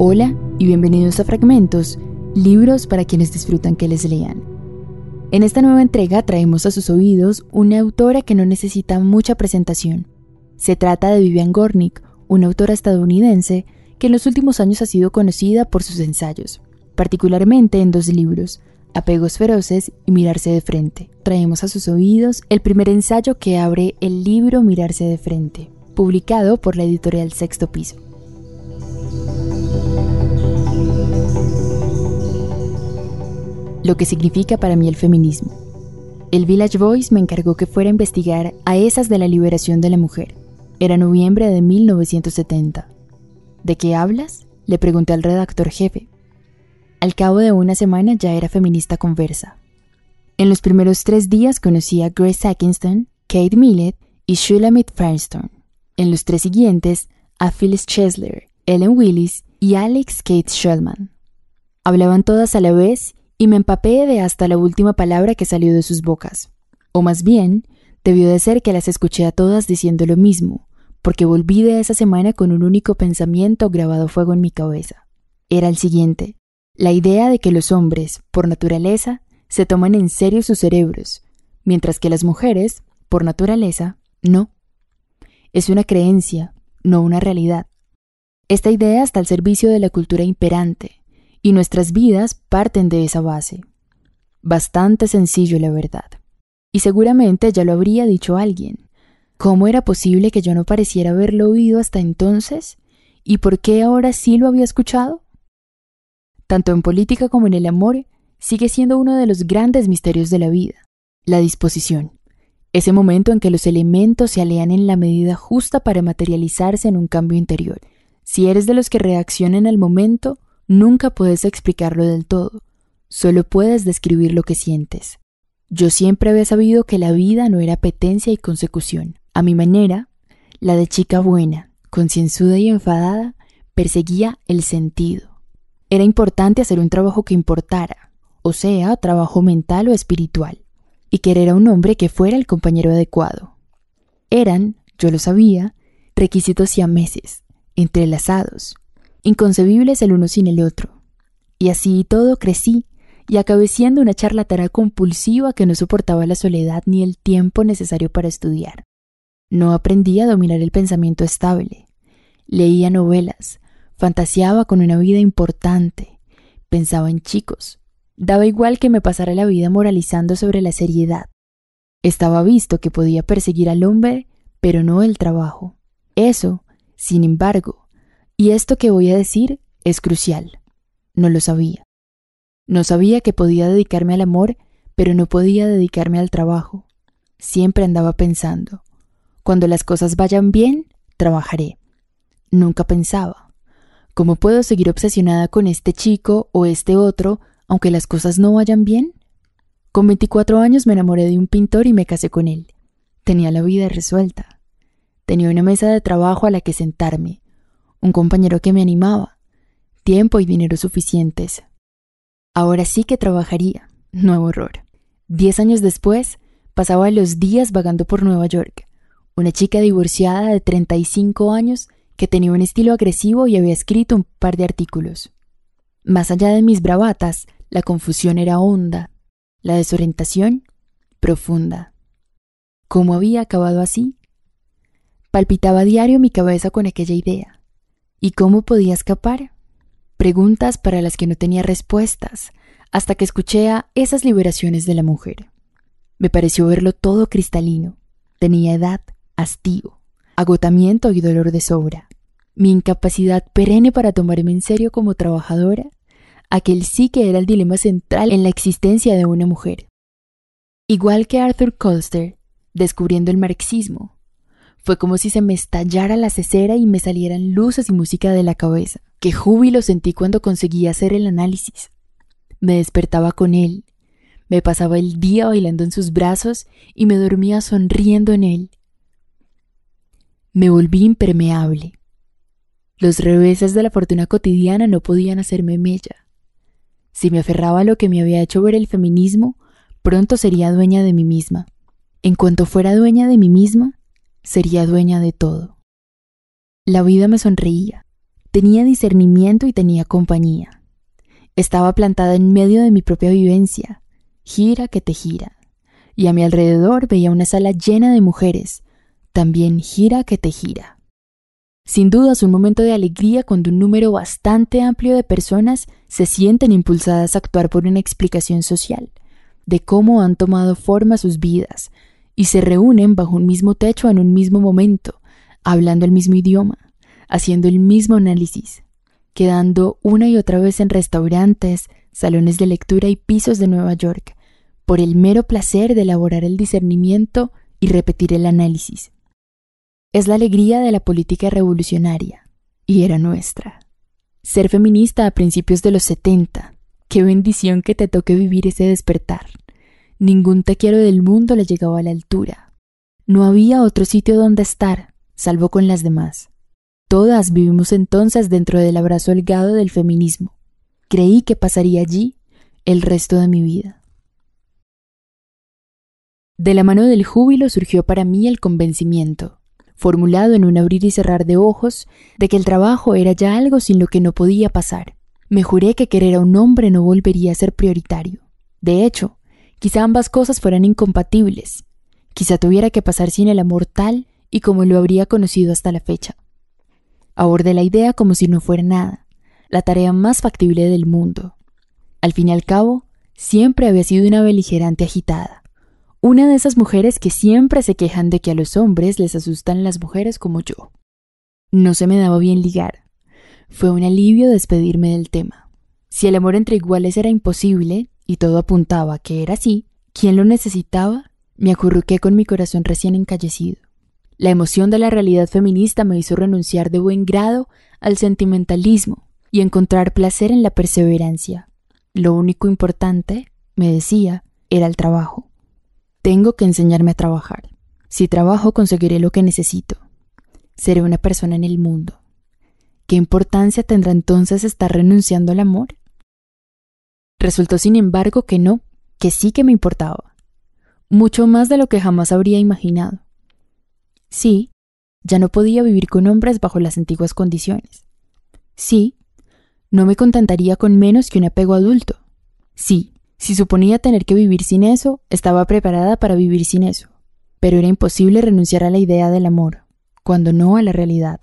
Hola y bienvenidos a Fragmentos, libros para quienes disfrutan que les lean. En esta nueva entrega traemos a sus oídos una autora que no necesita mucha presentación. Se trata de Vivian Gornick, una autora estadounidense que en los últimos años ha sido conocida por sus ensayos, particularmente en dos libros, Apegos Feroces y Mirarse de Frente. Traemos a sus oídos el primer ensayo que abre el libro Mirarse de Frente, publicado por la editorial Sexto Piso. Lo que significa para mí el feminismo. El Village Voice me encargó que fuera a investigar a esas de la liberación de la mujer. Era noviembre de 1970. ¿De qué hablas? Le pregunté al redactor jefe. Al cabo de una semana ya era feminista conversa. En los primeros tres días conocí a Grace Atkinson, Kate Millett y Shulamit Firestone. En los tres siguientes, a Phyllis Chesler, Ellen Willis y Alex Kate Shulman. Hablaban todas a la vez y me empapé de hasta la última palabra que salió de sus bocas. O más bien, debió de ser que las escuché a todas diciendo lo mismo, porque volví de esa semana con un único pensamiento grabado fuego en mi cabeza. Era el siguiente, la idea de que los hombres, por naturaleza, se toman en serio sus cerebros, mientras que las mujeres, por naturaleza, no. Es una creencia, no una realidad. Esta idea está al servicio de la cultura imperante, y nuestras vidas parten de esa base. Bastante sencillo, la verdad. Y seguramente ya lo habría dicho alguien. ¿Cómo era posible que yo no pareciera haberlo oído hasta entonces? ¿Y por qué ahora sí lo había escuchado? Tanto en política como en el amor, sigue siendo uno de los grandes misterios de la vida, la disposición. Ese momento en que los elementos se alean en la medida justa para materializarse en un cambio interior. Si eres de los que reaccionan al momento, Nunca puedes explicarlo del todo, solo puedes describir lo que sientes. Yo siempre había sabido que la vida no era petencia y consecución. A mi manera, la de chica buena, concienzuda y enfadada, perseguía el sentido. Era importante hacer un trabajo que importara, o sea, trabajo mental o espiritual, y querer a un hombre que fuera el compañero adecuado. Eran, yo lo sabía, requisitos siameses, entrelazados, inconcebibles el uno sin el otro. Y así y todo crecí, y acabé siendo una charlatana compulsiva que no soportaba la soledad ni el tiempo necesario para estudiar. No aprendí a dominar el pensamiento estable. Leía novelas, fantaseaba con una vida importante, pensaba en chicos. Daba igual que me pasara la vida moralizando sobre la seriedad. Estaba visto que podía perseguir al hombre, pero no el trabajo. Eso, sin embargo, y esto que voy a decir es crucial. No lo sabía. No sabía que podía dedicarme al amor, pero no podía dedicarme al trabajo. Siempre andaba pensando, cuando las cosas vayan bien, trabajaré. Nunca pensaba, ¿cómo puedo seguir obsesionada con este chico o este otro, aunque las cosas no vayan bien? Con 24 años me enamoré de un pintor y me casé con él. Tenía la vida resuelta. Tenía una mesa de trabajo a la que sentarme, un compañero que me animaba, tiempo y dinero suficientes. Ahora sí que trabajaría. Nuevo horror. Diez años después, pasaba los días vagando por Nueva York. Una chica divorciada de 35 años que tenía un estilo agresivo y había escrito un par de artículos. Más allá de mis bravatas, la confusión era honda, la desorientación profunda. ¿Cómo había acabado así? Palpitaba a diario mi cabeza con aquella idea. ¿Y cómo podía escapar? Preguntas para las que no tenía respuestas, hasta que escuché a esas liberaciones de la mujer. Me pareció verlo todo cristalino. Tenía edad, hastío, agotamiento y dolor de sobra. Mi incapacidad perenne para tomarme en serio como trabajadora, aquel sí que era el dilema central en la existencia de una mujer. Igual que Arthur Colster, descubriendo el marxismo, fue como si se me estallara la cesera y me salieran luces y música de la cabeza. Qué júbilo sentí cuando conseguí hacer el análisis. Me despertaba con él, me pasaba el día bailando en sus brazos y me dormía sonriendo en él. Me volví impermeable. Los reveses de la fortuna cotidiana no podían hacerme mella. Si me aferraba a lo que me había hecho ver el feminismo, pronto sería dueña de mí misma. En cuanto fuera dueña de mí misma, sería dueña de todo. La vida me sonreía, Tenía discernimiento y tenía compañía. Estaba plantada en medio de mi propia vivencia, gira que te gira, y a mi alrededor veía una sala llena de mujeres, también gira que te gira. Sin duda es un momento de alegría cuando un número bastante amplio de personas se sienten impulsadas a actuar por una explicación social, de cómo han tomado forma sus vidas, y se reúnen bajo un mismo techo en un mismo momento, hablando el mismo idioma, haciendo el mismo análisis, quedando una y otra vez en restaurantes, salones de lectura y pisos de Nueva York, por el mero placer de elaborar el discernimiento y repetir el análisis. Es la alegría de la política revolucionaria, y era nuestra. Ser feminista a principios de los 70, qué bendición que te toque vivir ese despertar. Ningún te quiero del mundo le llegaba a la altura. No había otro sitio donde estar, salvo con las demás. Todas vivimos entonces dentro del abrazo holgado del feminismo. Creí que pasaría allí el resto de mi vida. De la mano del júbilo surgió para mí el convencimiento, formulado en un abrir y cerrar de ojos, de que el trabajo era ya algo sin lo que no podía pasar. Me juré que querer a un hombre no volvería a ser prioritario. De hecho, quizá ambas cosas fueran incompatibles. Quizá tuviera que pasar sin el amor tal y como lo habría conocido hasta la fecha. Abordé la idea como si no fuera nada, la tarea más factible del mundo. Al fin y al cabo, siempre había sido una beligerante agitada. Una de esas mujeres que siempre se quejan de que a los hombres les asustan las mujeres como yo. No se me daba bien ligar. Fue un alivio despedirme del tema. Si el amor entre iguales era imposible, y todo apuntaba a que era así, ¿quién lo necesitaba? Me acurruqué con mi corazón recién encallecido. La emoción de la realidad feminista me hizo renunciar de buen grado al sentimentalismo y encontrar placer en la perseverancia. Lo único importante, me decía, era el trabajo. Tengo que enseñarme a trabajar. Si trabajo conseguiré lo que necesito. Seré una persona en el mundo. ¿Qué importancia tendrá entonces estar renunciando al amor? Resultó sin embargo que no, que sí que me importaba. Mucho más de lo que jamás habría imaginado. Sí, ya no podía vivir con hombres bajo las antiguas condiciones. Sí, no me contentaría con menos que un apego adulto. Sí, si suponía tener que vivir sin eso, estaba preparada para vivir sin eso. Pero era imposible renunciar a la idea del amor, cuando no a la realidad.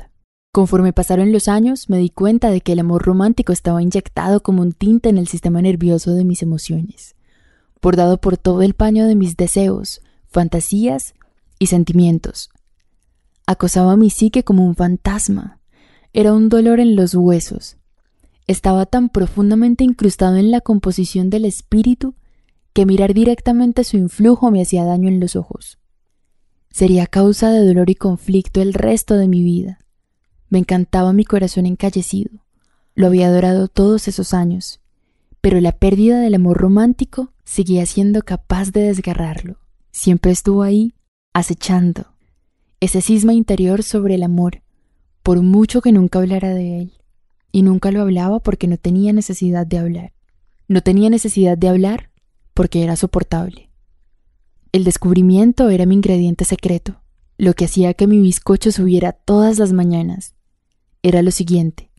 Conforme pasaron los años, me di cuenta de que el amor romántico estaba inyectado como un tinte en el sistema nervioso de mis emociones, bordado por todo el paño de mis deseos, fantasías y sentimientos, acosaba mi psique como un fantasma. Era un dolor en los huesos. Estaba tan profundamente incrustado en la composición del espíritu que mirar directamente su influjo me hacía daño en los ojos. Sería causa de dolor y conflicto el resto de mi vida. Me encantaba mi corazón encallecido. Lo había adorado todos esos años, pero la pérdida del amor romántico seguía siendo capaz de desgarrarlo. Siempre estuvo ahí, acechando, ese cisma interior sobre el amor, por mucho que nunca hablara de él. Y nunca lo hablaba porque no tenía necesidad de hablar. No tenía necesidad de hablar porque era soportable. El descubrimiento era mi ingrediente secreto, lo que hacía que mi bizcocho subiera todas las mañanas. Era lo siguiente.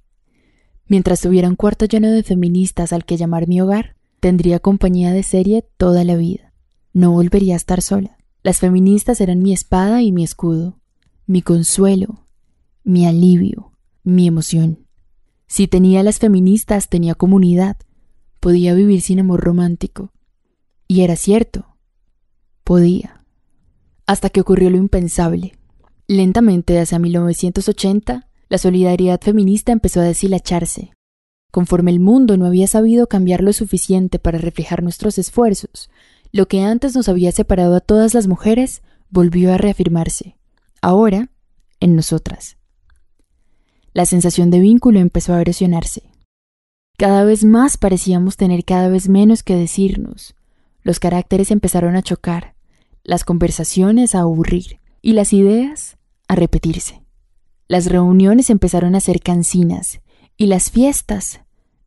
Mientras tuviera un cuarto lleno de feministas al que llamar mi hogar, tendría compañía de serie toda la vida. No volvería a estar sola. Las feministas eran mi espada y mi escudo, mi consuelo, mi alivio, mi emoción. Si tenía las feministas, tenía comunidad, podía vivir sin amor romántico. Y era cierto, podía. Hasta que ocurrió lo impensable. Lentamente, hacia 1980, la solidaridad feminista empezó a deshilacharse. Conforme el mundo no había sabido cambiar lo suficiente para reflejar nuestros esfuerzos, lo que antes nos había separado a todas las mujeres volvió a reafirmarse, ahora en nosotras. La sensación de vínculo empezó a erosionarse. Cada vez más parecíamos tener cada vez menos que decirnos. Los caracteres empezaron a chocar, las conversaciones a aburrir y las ideas a repetirse. Las reuniones empezaron a ser cansinas y las fiestas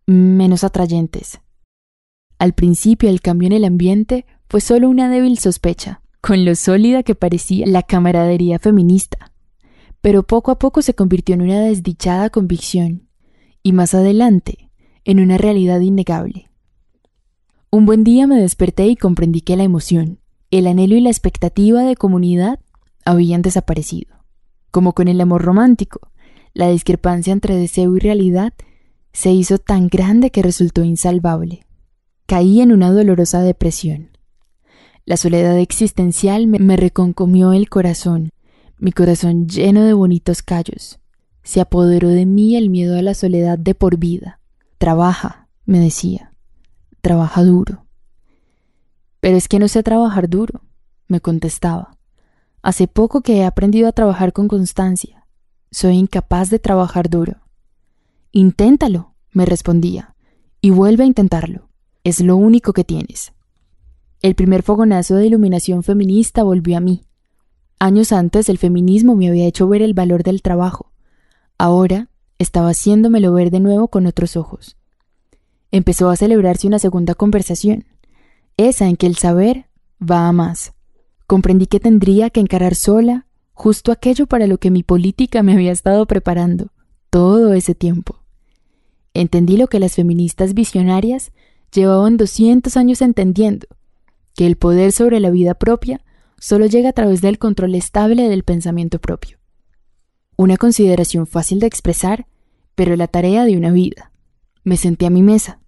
menos atrayentes. Al principio el cambio en el ambiente fue solo una débil sospecha, con lo sólida que parecía la camaradería feminista. Pero poco a poco se convirtió en una desdichada convicción, y más adelante en una realidad innegable. Un buen día me desperté y comprendí que la emoción, el anhelo y la expectativa de comunidad habían desaparecido. Como con el amor romántico, la discrepancia entre deseo y realidad se hizo tan grande que resultó insalvable. Caí en una dolorosa depresión. La soledad existencial me, reconcomió el corazón, mi corazón lleno de bonitos callos. Se apoderó de mí el miedo a la soledad de por vida. Trabaja, me decía. Trabaja duro. Pero es que no sé trabajar duro, me contestaba. Hace poco que he aprendido a trabajar con constancia. Soy incapaz de trabajar duro. Inténtalo, me respondía, y vuelve a intentarlo. Es lo único que tienes. El primer fogonazo de iluminación feminista volvió a mí. Años antes el feminismo me había hecho ver el valor del trabajo. Ahora estaba haciéndomelo ver de nuevo con otros ojos. Empezó a celebrarse una segunda conversación, esa en que el saber va a más. Comprendí que tendría que encarar sola justo aquello para lo que mi política me había estado preparando todo ese tiempo. Entendí lo que las feministas visionarias llevaban 200 años entendiendo, que el poder sobre la vida propia solo llega a través del control estable del pensamiento propio. Una consideración fácil de expresar, pero la tarea de una vida. Me senté a mi mesa,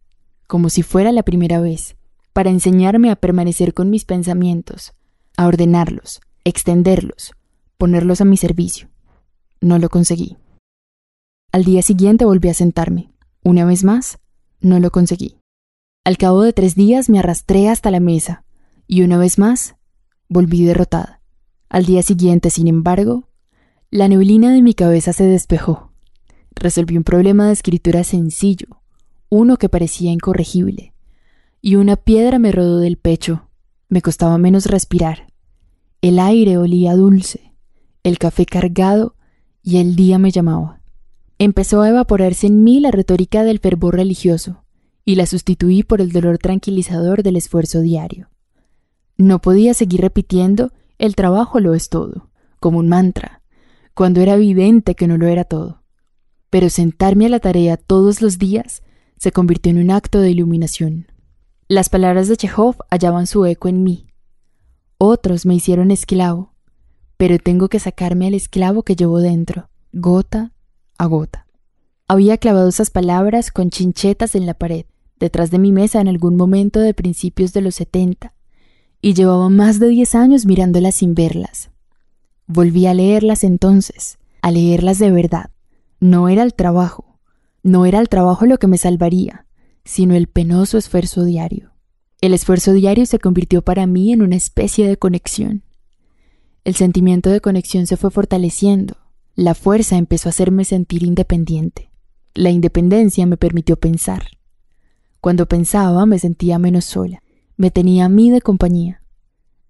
como si fuera la primera vez, para enseñarme a permanecer con mis pensamientos, a ordenarlos, extenderlos, ponerlos a mi servicio. No lo conseguí. Al día siguiente volví a sentarme. Una vez más, no lo conseguí. Al cabo de tres días me arrastré hasta la mesa, y una vez más, volví derrotada. Al día siguiente, sin embargo, la neblina de mi cabeza se despejó. Resolví un problema de escritura sencillo, uno que parecía incorregible, y una piedra me rodó del pecho. Me costaba menos respirar. El aire olía dulce, el café cargado y el día me llamaba. Empezó a evaporarse en mí la retórica del fervor religioso y la sustituí por el dolor tranquilizador del esfuerzo diario. No podía seguir repitiendo el trabajo lo es todo, como un mantra, cuando era evidente que no lo era todo. Pero sentarme a la tarea todos los días se convirtió en un acto de iluminación. Las palabras de Chekhov hallaban su eco en mí, otros me hicieron esclavo, pero tengo que sacarme al esclavo que llevo dentro, gota a gota. Había clavado esas palabras con chinchetas en la pared, detrás de mi mesa en algún momento de principios de los setenta, y llevaba más de diez años mirándolas sin verlas. Volví a leerlas entonces, a leerlas de verdad. No era el trabajo, no era el trabajo lo que me salvaría, sino el penoso esfuerzo diario. El esfuerzo diario se convirtió para mí en una especie de conexión. El sentimiento de conexión se fue fortaleciendo. La fuerza empezó a hacerme sentir independiente. La independencia me permitió pensar. Cuando pensaba me sentía menos sola. Me tenía a mí de compañía.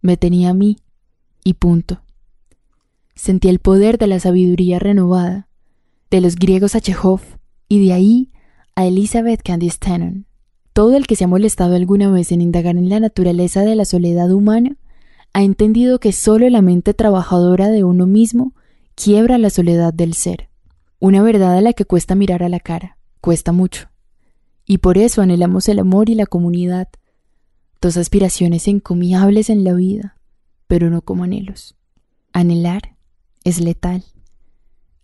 Me tenía a mí. Y punto. Sentí el poder de la sabiduría renovada, de los griegos a Chekhov y de ahí a Elizabeth Candice Tannen. Todo el que se ha molestado alguna vez en indagar en la naturaleza de la soledad humana ha entendido que solo la mente trabajadora de uno mismo quiebra la soledad del ser. Una verdad a la que cuesta mirar a la cara, cuesta mucho. Y por eso anhelamos el amor y la comunidad, dos aspiraciones encomiables en la vida, pero no como anhelos. Anhelar es letal.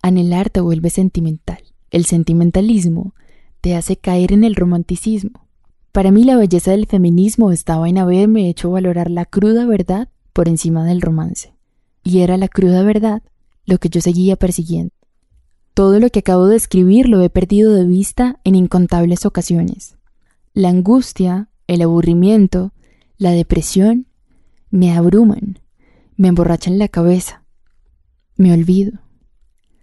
Anhelar te vuelve sentimental. El sentimentalismo te hace caer en el romanticismo. Para mí la belleza del feminismo estaba en haberme hecho valorar la cruda verdad por encima del romance. Y era la cruda verdad lo que yo seguía persiguiendo. Todo lo que acabo de escribir lo he perdido de vista en incontables ocasiones. La angustia, el aburrimiento, la depresión me abruman, me emborrachan la cabeza, me olvido.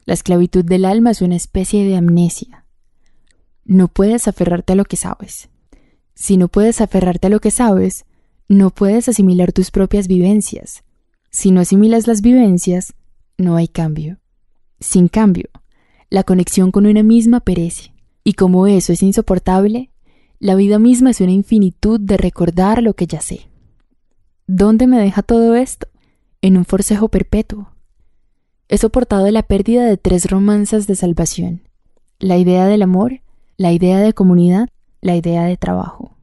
La esclavitud del alma es una especie de amnesia. No puedes aferrarte a lo que sabes. Si no puedes aferrarte a lo que sabes, no puedes asimilar tus propias vivencias. Si no asimilas las vivencias, no hay cambio. Sin cambio, la conexión con una misma perece. Y como eso es insoportable, la vida misma es una infinitud de recordar lo que ya sé. ¿Dónde me deja todo esto? En un forcejo perpetuo. He soportado la pérdida de tres romanzas de salvación. La idea del amor, la idea de comunidad, la idea de trabajo.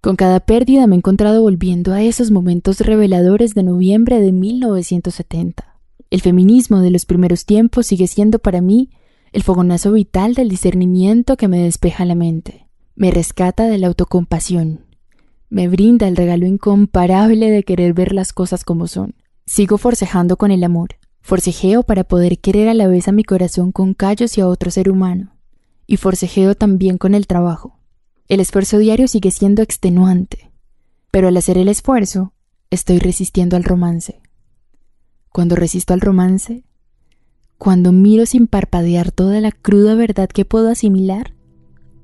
Con cada pérdida me he encontrado volviendo a esos momentos reveladores de noviembre de 1970. El feminismo de los primeros tiempos sigue siendo para mí el fogonazo vital del discernimiento que me despeja la mente, me rescata de la autocompasión, me brinda el regalo incomparable de querer ver las cosas como son. Sigo forcejando con el amor, forcejeo para poder querer a la vez a mi corazón con callos y a otro ser humano, y forcejeo también con el trabajo. El esfuerzo diario sigue siendo extenuante, pero al hacer el esfuerzo, estoy resistiendo al romance. Cuando resisto al romance, cuando miro sin parpadear toda la cruda verdad que puedo asimilar,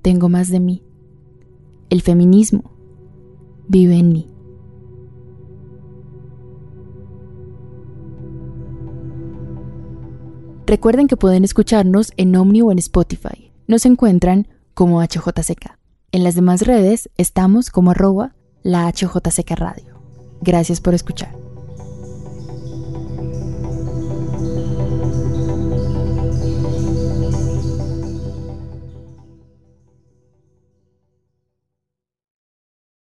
tengo más de mí. El feminismo vive en mí. Recuerden que pueden escucharnos en Omni o en Spotify. Nos encuentran como HJCK. En las demás redes estamos como arroba la HJCK Radio. Gracias por escuchar.